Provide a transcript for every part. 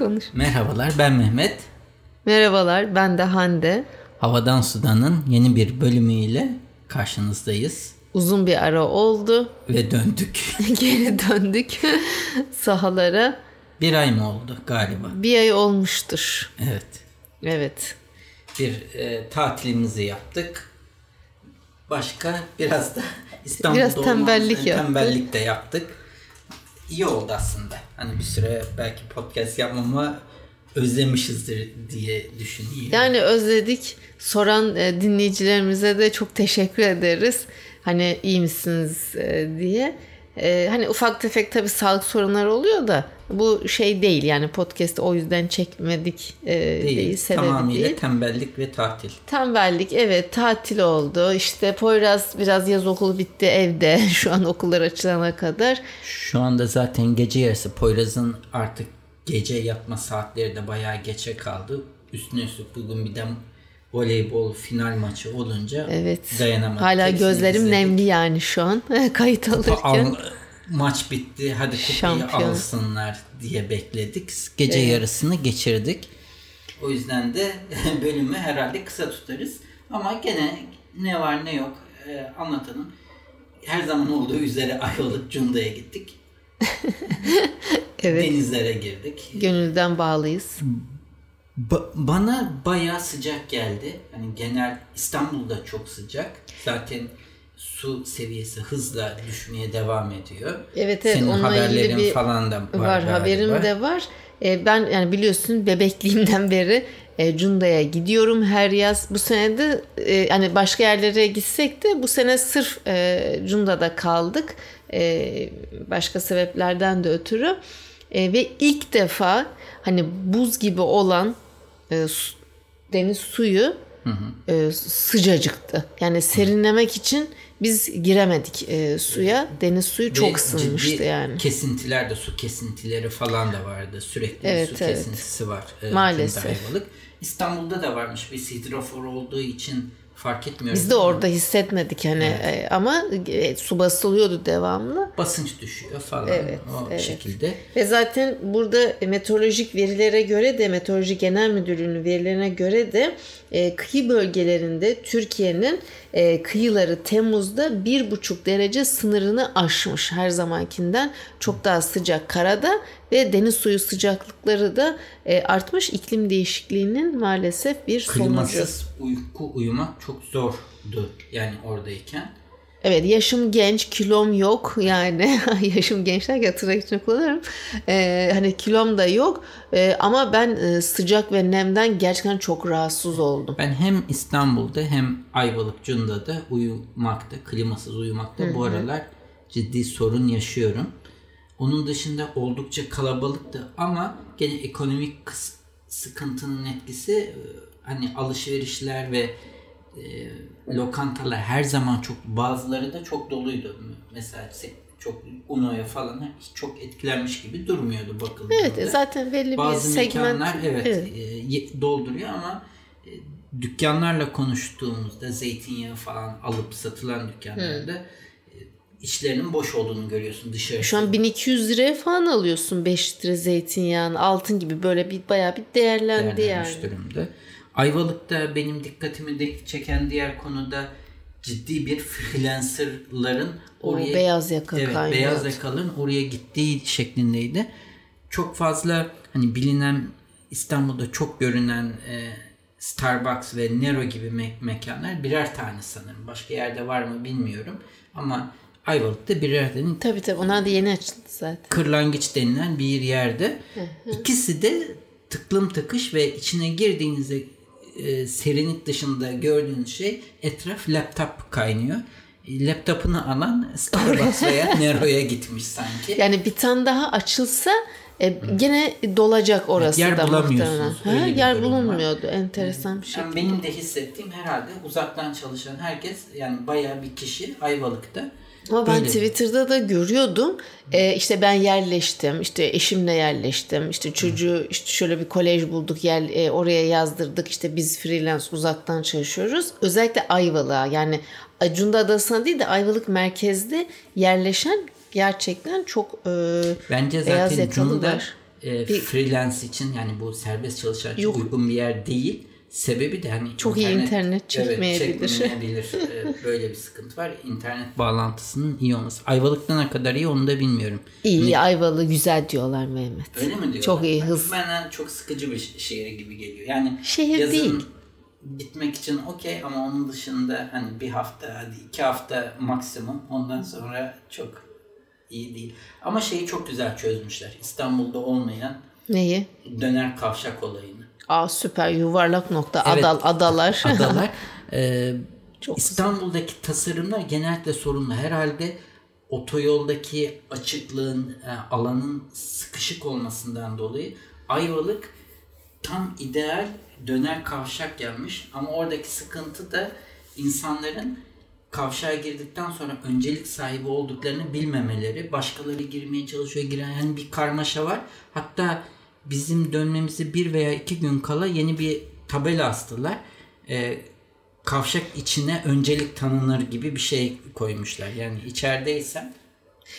Konuş. Merhabalar ben Mehmet. Merhabalar ben de Hande. Havadan Sudan'ın yeni bir bölümüyle karşınızdayız. Uzun bir ara oldu. Ve döndük. Geri döndük sahalara. Bir ay mı oldu galiba? Bir ay olmuştur. Evet. Evet. Bir e, tatilimizi yaptık. Başka biraz da İstanbul'da Biraz tembellik olmamız- yaptık. Tembellik de yaptık. İyi oldu aslında. Hani bir süre belki podcast yapmama özlemişizdir diye düşünüyorum. Yani özledik. Soran e, dinleyicilerimize de çok teşekkür ederiz. Hani iyi misiniz e, diye. E, hani ufak tefek tabii sağlık sorunları oluyor da bu şey değil yani podcast'ı o yüzden çekmedik e, değil, değil. sebebi Tamamıyla değil. tembellik ve tatil. Tembellik evet tatil oldu. İşte Poyraz biraz yaz okulu bitti evde şu an okullar açılana kadar. Şu anda zaten gece yarısı Poyraz'ın artık gece yatma saatleri de bayağı geçe kaldı. Üstüne üstlük bugün bir de voleybol final maçı olunca Evet. dayanamadık. Hala gözlerim izledik. nemli yani şu an kayıt alırken. al- maç bitti hadi kupayı Şampiyon. alsınlar diye bekledik. Gece yarısını geçirdik. O yüzden de bölümü herhalde kısa tutarız. Ama gene ne var ne yok e, anlatalım. Her zaman olduğu üzere Ayvalık Cunda'ya gittik. Evet. Denizlere girdik. Gönülden bağlıyız. Ba- bana bayağı sıcak geldi. Hani genel İstanbul'da çok sıcak. Zaten su seviyesi hızla düşmeye devam ediyor. Evet, evet, Senin onunla ilgili haberlerin bir- falan da var, Var, galiba. haberim de var. E, ben yani biliyorsun bebekliğimden beri e, Cunda'ya gidiyorum her yaz. Bu sene de e, hani başka yerlere gitsek de bu sene sırf e, Cunda'da kaldık. E, başka sebeplerden de ötürü. E, ve ilk defa hani buz gibi olan e, su- deniz suyu e, sıcacıktı. Yani serinlemek için biz giremedik e, suya. Deniz suyu Ve çok ısınmıştı ciddi yani. Kesintiler de su kesintileri falan da vardı. Sürekli bir Evet, su evet. kesintisi var. e, Maalesef. İstanbul'da da varmış. Bir hidrofor olduğu için fark etmiyoruz. Biz de orada hissetmedik hani e, ama e, su basılıyordu devamlı. Basınç düşüyor falan. Evet, o evet. şekilde. Ve zaten burada meteorolojik verilere göre de Meteoroloji Genel Müdürlüğü'nün verilerine göre de e, kıyı bölgelerinde Türkiye'nin e, kıyıları Temmuz'da 1,5 derece sınırını aşmış her zamankinden çok daha sıcak karada ve deniz suyu sıcaklıkları da e, artmış iklim değişikliğinin maalesef bir sonucu. Klimasız uyku uyumak çok zordu yani oradayken. Evet yaşım genç, kilom yok yani yaşım genç derken tırnak içine kullanıyorum. Ee, hani kilom da yok Ee, ama ben e, sıcak ve nemden gerçekten çok rahatsız oldum. Ben hem İstanbul'da hem Ayvalık Cunda'da uyumakta, klimasız uyumakta bu aralar ciddi sorun yaşıyorum. Onun dışında oldukça kalabalıktı ama gene ekonomik sıkıntının etkisi e, hani alışverişler ve e, lokantalar her zaman çok bazıları da çok doluydu. Mesela se- çok Uno'ya falan çok etkilenmiş gibi durmuyordu bakıldığında. Evet zaten belli Bazı bir segment. mekanlar evet, Evet. e, dolduruyor ama e, dükkanlarla konuştuğumuzda zeytinyağı falan alıp satılan dükkanlarda e, içlerinin boş olduğunu görüyorsun dışarı. Şu an 1200 liraya falan alıyorsun 5 litre zeytinyağını altın gibi böyle bir bayağı bir değerlendi yani. durumda. Ayvalık'ta benim dikkatimi de çeken diğer konuda ciddi bir freelancerların O oraya beyaz yaka evet, kaynıyordu. beyaz yakaların oraya gittiği şeklindeydi. Çok fazla hani bilinen İstanbul'da çok görünen e, Starbucks ve Nero gibi me- mekanlar birer tane sanırım. Başka yerde var mı bilmiyorum. Ama Ayvalık'ta birer tane Tabii tabii onlar da yeni açıldı zaten. kırlangıç denilen bir yerde. İkisi de tıklım tıkış ve içine girdiğinizde e, serinlik dışında gördüğünüz şey etraf laptop kaynıyor. E, Laptopunu alan Starbucks veya Nero'ya gitmiş sanki. Yani bir tane daha açılsa e, gene dolacak orası yer da bulamıyorsunuz. Ha, yer durum var. bulunmuyordu. Enteresan bir şey. Yani benim de hissettiğim herhalde uzaktan çalışan herkes yani bayağı bir kişi Ayvalık'ta. Ama ben. Twitter'da da görüyordum. Ee, işte ben yerleştim. işte eşimle yerleştim. işte çocuğu işte şöyle bir kolej bulduk. Yer, e, oraya yazdırdık. işte biz freelance uzaktan çalışıyoruz. Özellikle Ayvalık'a yani Acunda Adası'na değil de Ayvalık merkezde yerleşen gerçekten çok e, Bence beyaz zaten yakalı Cunda var. e, freelance için yani bu serbest çalışan için uygun bir yer değil. Sebebi de hani Çok iyi internet çekmeyebilir. Evet, Böyle bir sıkıntı var. İnternet bağlantısının iyi olması. Ayvalık'ta ne kadar iyi onu da bilmiyorum. İyi Ayvalı güzel diyorlar Mehmet. Öyle mi diyorlar? Çok iyi, hız. Bana çok sıkıcı bir şehir gibi geliyor. Yani Şehir yazın değil. gitmek için okey ama onun dışında hani bir hafta hadi iki hafta maksimum ondan sonra çok iyi değil. Ama şeyi çok güzel çözmüşler. İstanbul'da olmayan Neyi? döner kavşak olayını. Aa süper yuvarlak nokta Evet. adal adalar. Adalar. Ee, Çok İstanbul'daki tasarımlar genellikle sorunlu. Herhalde otoyoldaki açıklığın, e, alanın sıkışık olmasından dolayı Ayvalık tam ideal döner kavşak gelmiş. Ama oradaki sıkıntı da insanların kavşağa girdikten sonra öncelik sahibi olduklarını bilmemeleri. Başkaları girmeye çalışıyor giren yani bir karmaşa var. Hatta bizim dönmemizi bir veya iki gün kala yeni bir tabela astılar. Ee, kavşak içine öncelik tanınır gibi bir şey koymuşlar. Yani içerideysen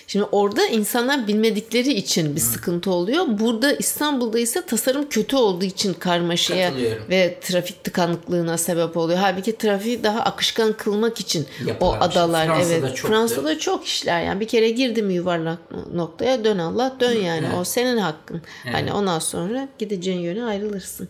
Şimdi orada insanlar bilmedikleri için bir sıkıntı oluyor. Burada İstanbul'da ise tasarım kötü olduğu için karmaşaya ve trafik tıkanıklığına sebep oluyor. Halbuki trafiği daha akışkan kılmak için o Yapılan bir şey. adalar Fransa'da evet. çoktu. Fransa'da çok işler yani bir kere girdim yuvarlak noktaya dön Allah dön yani o senin hakkın. Hani ondan sonra gideceğin yöne ayrılırsın.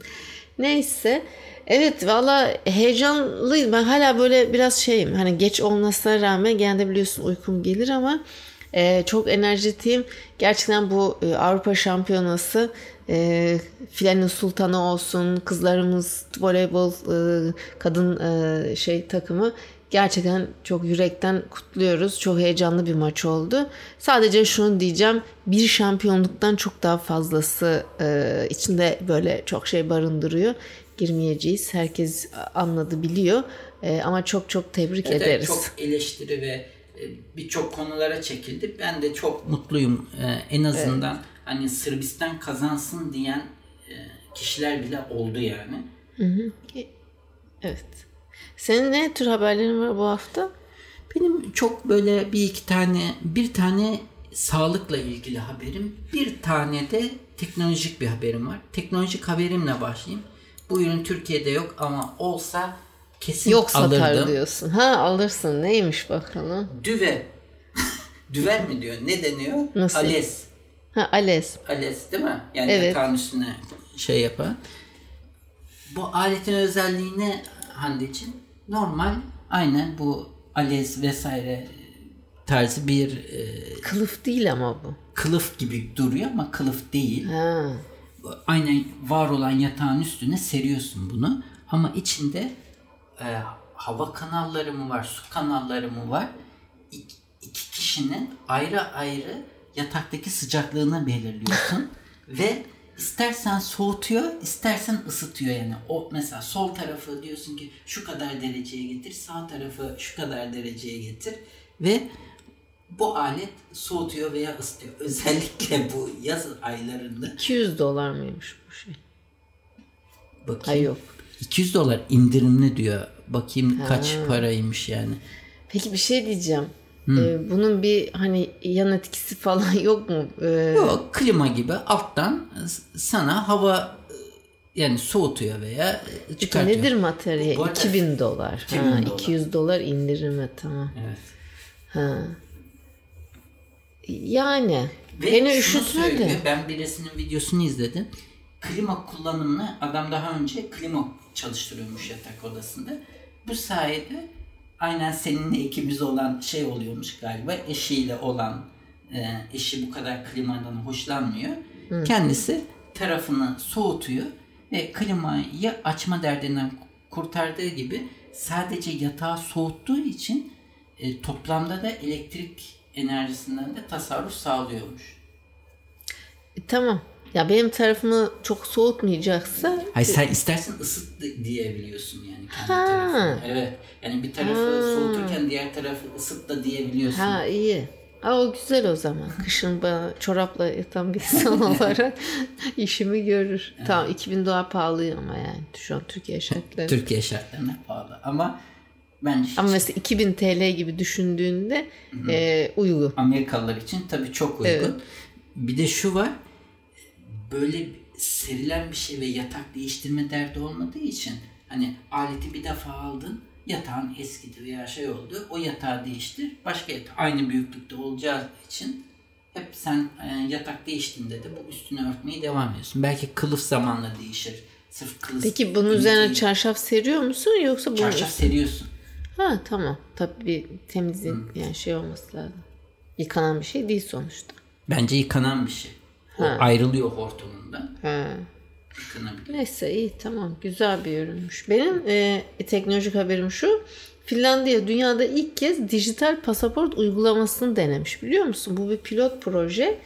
Neyse Evet valla heyecanlıyım. Ben hala böyle biraz şeyim. Hani geç olmasına rağmen gene de biliyorsun uykum gelir ama e, çok enerjitiyim. Gerçekten bu e, Avrupa Şampiyonası e, filenin sultanı olsun, kızlarımız voleybol e, kadın e, şey takımı gerçekten çok yürekten kutluyoruz. Çok heyecanlı bir maç oldu. Sadece şunu diyeceğim. Bir şampiyonluktan çok daha fazlası e, içinde böyle çok şey barındırıyor. Girmeyeceğiz. Herkes anladı, biliyor. E, ama çok çok tebrik Evet, ederiz. çok eleştiri ve birçok konulara çekildi. Ben de çok mutluyum. E, en azından hani Sırbistan kazansın diyen e, kişiler bile oldu yani. Evet. Senin ne tür haberlerin var bu hafta? Benim çok böyle bir iki tane, bir tane sağlıkla ilgili haberim, bir tane de teknolojik bir haberim var. Teknolojik haberimle başlayayım. Bu ürün Türkiye'de yok ama olsa kesin Yok satar alırdım. diyorsun. Ha alırsın. Neymiş bakalım? Düve. Düver mi diyor? Ne deniyor? Nasıl? Ales. Ha Ales. Ales değil mi? Yani Evet. yatağın üstüne şey yapan. Bu aletin özelliği ne Hande'ciğim? Normal aynen bu Ales vesaire tarzı bir e, Kılıf değil ama bu. kılıf gibi duruyor ama kılıf değil. Ha. Aynen var olan yatağın üstüne seriyorsun bunu. Ama içinde e, hava kanalları mı var, su kanalları mı var? İki, iki kişinin ayrı ayrı yataktaki sıcaklığını belirliyorsun. Ve istersen soğutuyor, istersen ısıtıyor yani. O mesela sol tarafı diyorsun ki şu kadar dereceye getir, sağ tarafı şu kadar dereceye getir ve bu alet soğutuyor veya ısıtıyor. Özellikle bu yaz aylarında 200 dolar mıymış bu şey? bakayım. Ay yok. 200 dolar indirimli diyor. Bakayım kaç paraymış yani. Peki bir şey diyeceğim. Ee, bunun bir hani yan etkisi falan yok mu? Ee, Yok klima gibi alttan sana hava yani soğutuyor veya e, peki çıkartıyor. nedir materyal? Bu arada- 2000 dolar. 2000 ha, dolar. 200 dolar indirime tamam. Evet. Ha. Yani Ve beni üşütmedi. Ben birisinin videosunu izledim. Klima kullanımını adam daha önce klima çalıştırıyormuş yatak odasında. Bu sayede aynen seninle ikimiz olan şey oluyormuş galiba. Eşiyle olan e, eşi bu kadar klimadan hoşlanmıyor. Kendisi tarafını soğutuyor ve klimayı açma derdinden kurtardığı gibi sadece yatağı soğuttuğu için e, toplamda da elektrik enerjisinden de tasarruf sağlıyormuş. E, tamam. Ya benim tarafımı çok soğutmayacaksa Hayır sen istersen ısıt di- diyebiliyorsun yani kendi Ha. tarafını. Evet. Yani bir tarafı soğuturken diğer tarafı ısıt da diyebiliyorsun. ha iyi. Aa, o güzel o zaman. Kışın bana çorapla yatan bir insan olarak işimi görür. Tamam 2000 dolar pahalı ama yani şu an Türkiye şartları. Türkiye şartlarına pahalı ama bence hiç Ama mesela 2000 TL gibi düşündüğünde e, uygun. Amerikalılar için tabii çok uygun. Bir de şu var. Böyle serilen bir şey ve yatak değiştirme derdi olmadığı için hani aleti bir defa aldın yatağın eskidi veya şey oldu o yatağı değiştir başka yatak aynı büyüklükte olacağı için hep sen e, yatak değiştiğinde de bu üstünü örtmeye devam ediyorsun. Belki kılıf zamanla değişir. Sırf kılıf Peki bunun üzerine çarşaf seriyor musun yoksa bunun çarşaf seriyorsun. Ha tamam. Tabii bir temizin yani şey olması lazım. Yıkanan bir şey değil sonuçta. Bence yıkanan bir şey. O ayrılıyor hortumundan. Ha. Yıkanabilir. Neyse iyi tamam güzel bir ürünmüş. Benim e, teknolojik haberim şu. Finlandiya dünyada ilk kez dijital pasaport uygulamasını denemiş biliyor musun? Bu bir pilot proje.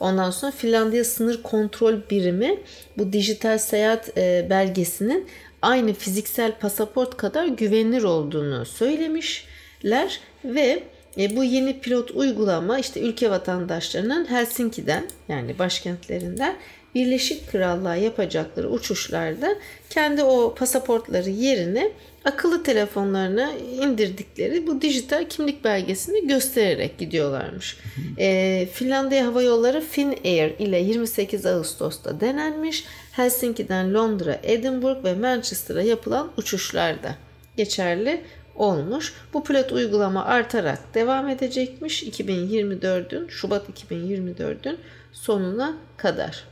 Ondan sonra Finlandiya Sınır Kontrol Birimi bu dijital seyahat e, belgesinin aynı fiziksel pasaport kadar güvenilir olduğunu söylemişler ve e, bu yeni pilot uygulama işte ülke vatandaşlarının Helsinki'den yani başkentlerinden Birleşik Krallığa yapacakları uçuşlarda kendi o pasaportları yerine akıllı telefonlarına indirdikleri bu dijital kimlik belgesini göstererek gidiyorlarmış. E, Finlandiya Hava Yolları Finnair ile 28 Ağustos'ta denenmiş. Helsinki'den Londra, Edinburgh ve Manchester'a yapılan uçuşlarda geçerli olmuş. Bu pilot uygulama artarak devam edecekmiş 2024'ün Şubat 2024'ün sonuna kadar.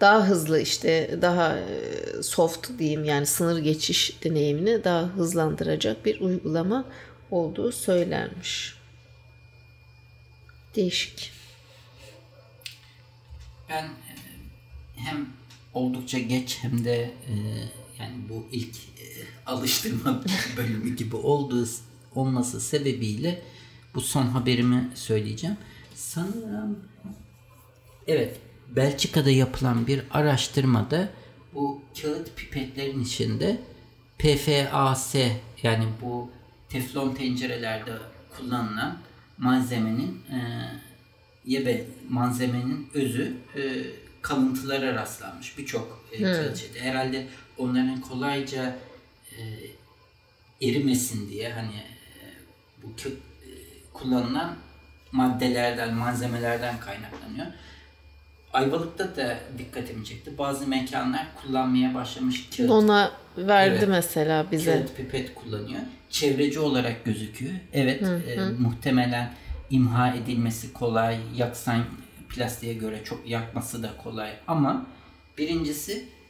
Daha hızlı işte daha e, soft diyeyim yani sınır geçiş deneyimini daha hızlandıracak bir uygulama olduğu söylenmiş. Değişik. Ben hem oldukça geç hem de e, yani bu ilk e, alıştırma bölümü gibi olduğu olması sebebiyle bu son haberimi söyleyeceğim. Sanırım evet Belçika'da yapılan bir araştırmada bu kağıt pipetlerin içinde PFAS yani bu teflon tencerelerde kullanılan malzemenin e, yebe malzemenin özü e, kalıntılara rastlanmış birçok e, kağıt çeşidi. Herhalde onların kolayca e, erimesin diye hani e, bu kö- e, kullanılan maddelerden, malzemelerden kaynaklanıyor. Ayvalık'ta da dikkatimi çekti. Bazı mekanlar kullanmaya başlamış kağıt Ona verdi Evet. mesela bize. kağıt pipet kullanıyor. Çevreci olarak gözüküyor. Evet e, muhtemelen imha edilmesi kolay. Yaksan plastiğe göre çok yakması da kolay. Ama birincisi e,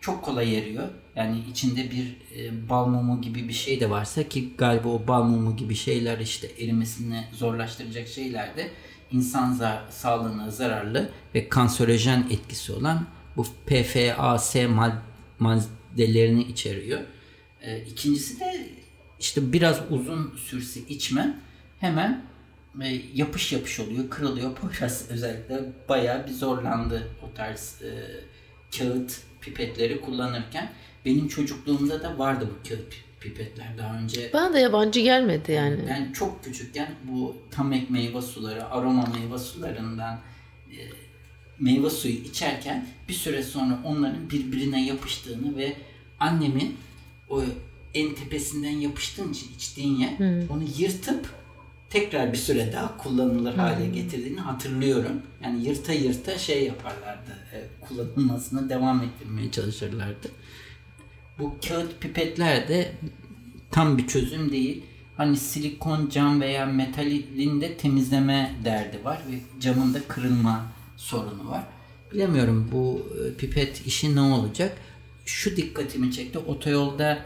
çok kolay eriyor. Yani içinde bir e, bal mumu gibi bir şey de varsa ki galiba o bal mumu gibi şeyler işte erimesini zorlaştıracak şeyler de insan za- sağlığına zararlı ve kanserojen etkisi olan bu PFAS mad- maddelerini içeriyor. E, ikincisi de işte biraz uzun sürse içme hemen e, yapış yapış oluyor, kırılıyor. Poyraz özellikle bayağı bir zorlandı o tarz e, kağıt pipetleri kullanırken. Benim çocukluğumda da vardı bu kağıt pi- pipetler daha önce. Bana da yabancı gelmedi yani. Ben çok küçükken bu tamek meyve suları, aroma meyve sularından e, meyve suyu içerken bir süre sonra onların birbirine yapıştığını ve annemin o en tepesinden yapıştığın için içtiğin yer onu yırtıp tekrar bir süre daha kullanılır hale getirdiğini hatırlıyorum. Yani yırta yırta şey yaparlardı. e, kullanılmasına devam ettirmeye çalışırlardı. Bu kağıt pipetler de tam bir çözüm değil. Hani silikon, cam veya metalin de temizleme derdi var ve camın da kırılma sorunu var. Bilemiyorum bu e, pipet işi ne olacak? Şu dikkatimi çekti. Otoyolda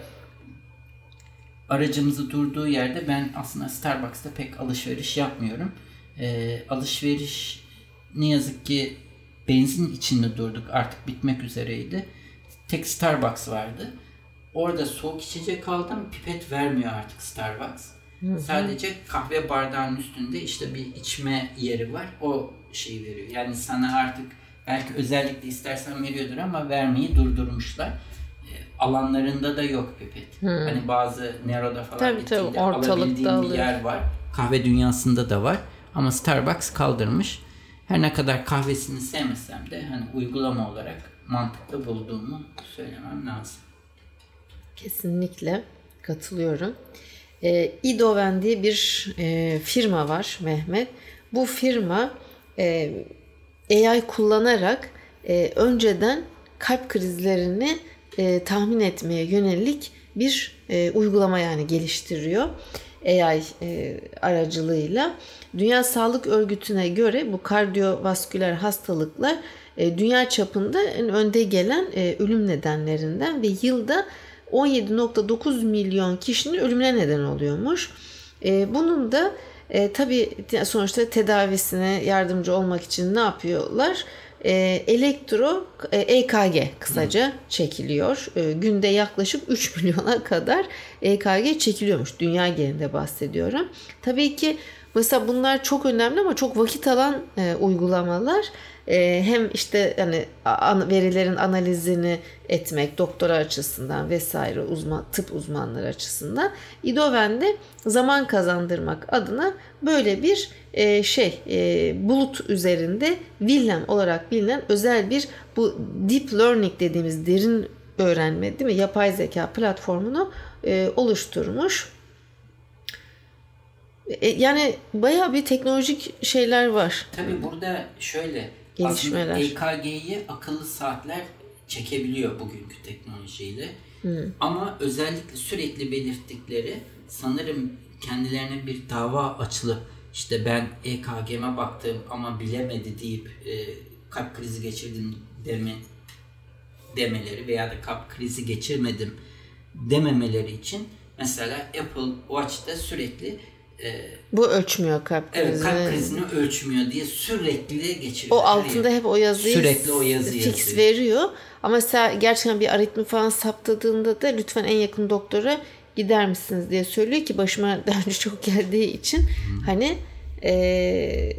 aracımızı durduğu yerde ben aslında Starbucks'ta pek alışveriş yapmıyorum. Ee, alışveriş ne yazık ki benzin içinde durduk artık bitmek üzereydi. Tek Starbucks vardı. Orada soğuk içecek aldım. Pipet vermiyor artık Starbucks. Sadece kahve bardağının üstünde işte bir içme yeri var. O şeyi veriyor. Yani sana artık belki özellikle istersen veriyordur ama vermeyi durdurmuşlar. Alanlarında da yok pipet. Hani bazı Nero'da falan Tabii, tabii, ortalıkta alabildiğin bir yer var. Kahve dünyasında da var. Ama Starbucks kaldırmış. Her ne kadar kahvesini sevmesem de hani uygulama olarak mantıklı bulduğumu söylemem lazım. Kesinlikle katılıyorum. E, Idoven diye bir e, firma var Mehmet. Bu firma e, AI kullanarak e, önceden kalp krizlerini e, tahmin etmeye yönelik bir e, uygulama yani geliştiriyor. AI e, aracılığıyla. Dünya Sağlık Örgütü'ne göre bu kardiyovasküler hastalıklar e, dünya çapında en önde gelen e, ölüm nedenlerinden ve yılda 17.9 milyon kişinin ölümüne neden oluyormuş. E, bunun da e, tabii sonuçta tedavisine yardımcı olmak için ne yapıyorlar? E, elektro e, EKG kısaca çekiliyor. E, günde yaklaşık 3 milyona kadar EKG çekiliyormuş. Dünya genelinde bahsediyorum. Tabii ki mesela bunlar çok önemli ama çok vakit alan e, uygulamalar. E, hem işte hani an, verilerin analizini etmek doktora açısından vesaire uzman tıp uzmanları açısından İdoven'de zaman kazandırmak adına böyle bir e, şey e, bulut üzerinde Willem olarak bilinen özel bir bu deep learning dediğimiz derin öğrenme değil mi yapay zeka platformunu e, oluşturmuş. Yani bayağı bir teknolojik şeyler var. Tabii burada şöyle Gelişmeler. aslında EKG'yi akıllı saatler çekebiliyor bugünkü teknolojiyle. Ama özellikle sürekli belirttikleri sanırım kendilerine bir dava açılıp işte ben EKG'me baktım ama bilemedi deyip e, kalp krizi geçirdim deme, demeleri veya da kalp krizi geçirmedim dememeleri için mesela Apple Watch'ta sürekli e, Bu ölçmüyor kalp evet, krizini. kalp krizini ölçmüyor diye sürekli geçiriyor. O altında hep o yazıyı Sürekli o yazı fix yazıyor. veriyor. Ama mesela gerçekten bir aritmi falan saptadığında da lütfen en yakın doktora gider misiniz diye söylüyor ki başıma daha önce çok geldiği için hani eee,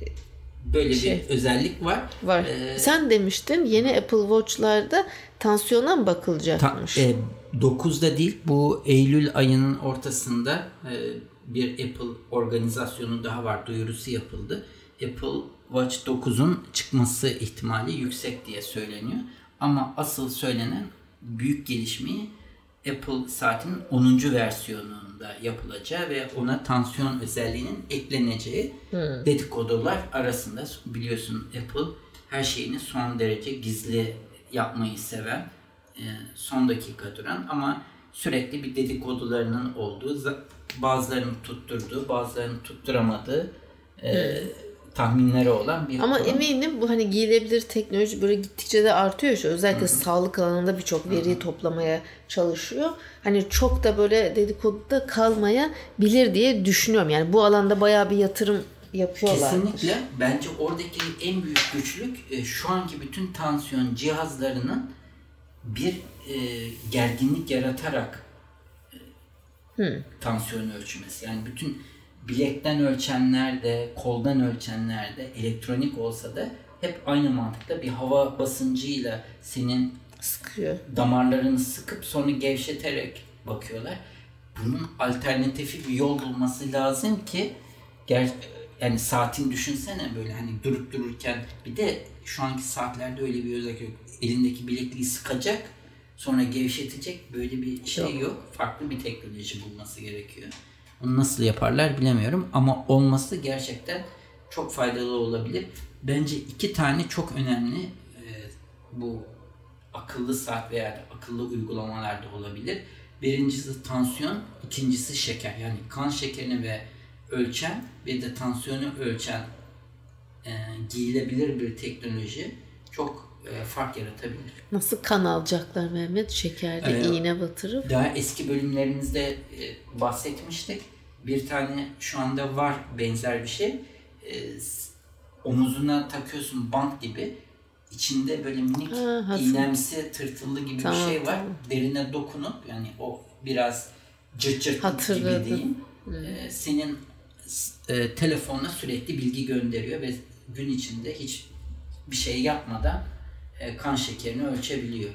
Böyle şey. bir özellik var. var. Ee, Sen demiştin yeni Apple Watch'larda tansiyona mı Ta- bakılacakmış? e, 9'da değil bu Eylül ayının ortasında e, bir Apple organizasyonu daha var duyurusu yapıldı. Apple Watch 9'un çıkması ihtimali yüksek diye söyleniyor. Ama asıl söylenen büyük gelişmeyi Apple saatinin 10. versiyonunda yapılacağı ve ona tansiyon özelliğinin ekleneceği dedikodular arasında biliyorsun Apple her şeyini son derece gizli yapmayı seven e, son dakika duran ama sürekli bir dedikodularının olduğu bazılarının tutturduğu bazılarının tutturamadığı e, tahminleri olan bir Ama konu. eminim bu hani giyilebilir teknoloji böyle gittikçe de artıyor şu. Özellikle sağlık alanında birçok veriyi toplamaya çalışıyor. Hani çok da böyle dedikoduda kalmaya bilir diye düşünüyorum. Yani bu alanda bayağı bir yatırım yapıyorlar. Kesinlikle. Bence oradaki en büyük güçlük e, şu anki bütün tansiyon cihazlarının bir e, gerginlik yaratarak e, tansiyonu ölçmesi. Yani bütün bilekten ölçenler de, koldan ölçenler de, elektronik olsa da hep aynı mantıkla bir hava basıncıyla senin Sıkıyor. damarlarını sıkıp sonra gevşeterek bakıyorlar. Bunun alternatifi bir yol bulması lazım ki ger yani saatin düşünsene böyle hani durup dururken bir de şu anki saatlerde öyle bir özellik yok. Elindeki bilekliği sıkacak sonra gevşetecek böyle bir şey yok. Farklı bir teknoloji bulması gerekiyor. Onu nasıl yaparlar bilemiyorum ama olması gerçekten çok faydalı olabilir. Bence iki tane çok önemli e, bu akıllı saat veya akıllı uygulamalarda olabilir. Birincisi tansiyon, ikincisi şeker. Yani kan şekerini ve ölçen ve de tansiyonu ölçen e, giyilebilir bir teknoloji çok fark yaratabilir. Nasıl kan alacaklar Mehmet? Şekerde Evet. iğne batırıp. Daha eski bölümlerimizde e, bahsetmiştik. Bir tane şu anda var benzer bir şey. E, omuzuna takıyorsun bant gibi. İçinde böyle minik Ha, iğnemsi tırtıllı gibi Tamam, bir şey var. tamam. Derine dokunup yani o biraz cırt cırt gibi diyeyim. E, senin e, telefonuna sürekli bilgi gönderiyor ve gün içinde hiç bir şey yapmadan e, kan şekerini ölçebiliyor.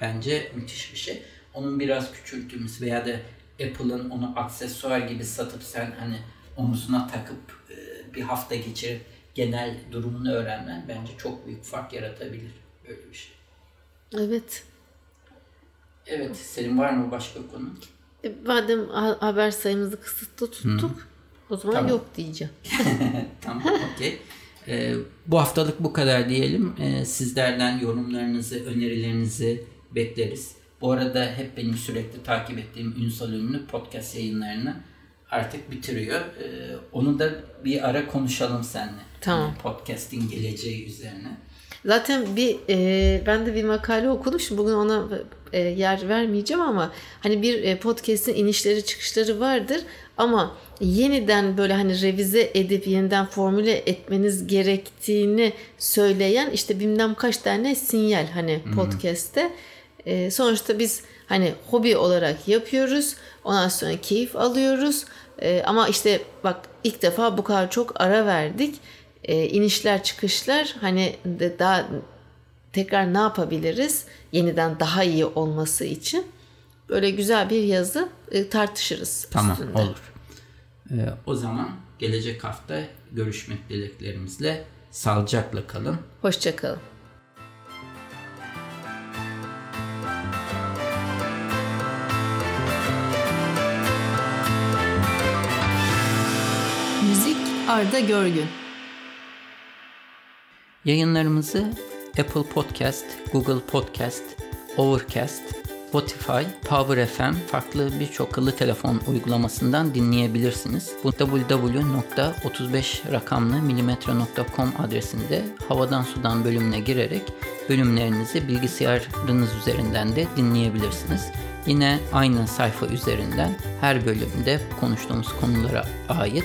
Bence müthiş bir şey. Onun biraz küçültülmesi veya da Apple'ın onu aksesuar gibi satıp sen hani omzuna takıp e, bir hafta geçirip genel durumunu öğrenmen bence çok büyük fark yaratabilir. Böyle bir şey. Evet. Evet, senin var mı başka konu? E, madem ha- haber sayımızı kısıtlı tuttuk o zaman Tamam. yok diyeceğim. tamam, okey. Ee, bu haftalık bu kadar diyelim. Ee, sizlerden yorumlarınızı, önerilerinizi bekleriz. Bu arada hep benim sürekli takip ettiğim Ünsal Ünlü podcast yayınlarını artık bitiriyor. Ee, onu da bir ara konuşalım seninle. Tamam. Podcast'in geleceği üzerine. Zaten bir e, ben de bir makale. Şimdi bugün ona e, yer vermeyeceğim ama hani bir e, podcast'in inişleri çıkışları vardır ama yeniden böyle hani revize edip yeniden formüle etmeniz gerektiğini söyleyen işte bilmem kaç tane sinyal hani podcast'te. E, sonuçta biz hani hobi olarak yapıyoruz. Ondan sonra keyif alıyoruz. E, ama işte bak ilk defa bu kadar çok ara verdik. E, inişler çıkışlar hani de daha tekrar ne yapabiliriz yeniden daha iyi olması için böyle güzel bir yazı e, tartışırız. Tamam üstünde. olur. Ee, o zaman gelecek hafta görüşmek dileklerimizle sağlıcakla kalın. Hoşçakalın. Müzik Arda Görgün. Yayınlarımızı Apple Podcast, Google Podcast, Overcast, Spotify, Power FM farklı birçok akıllı telefon uygulamasından dinleyebilirsiniz. Bu www.35 rakamlı adresinde havadan sudan bölümüne girerek bölümlerinizi bilgisayarınız üzerinden de dinleyebilirsiniz. Yine aynı sayfa üzerinden her bölümde konuştuğumuz konulara ait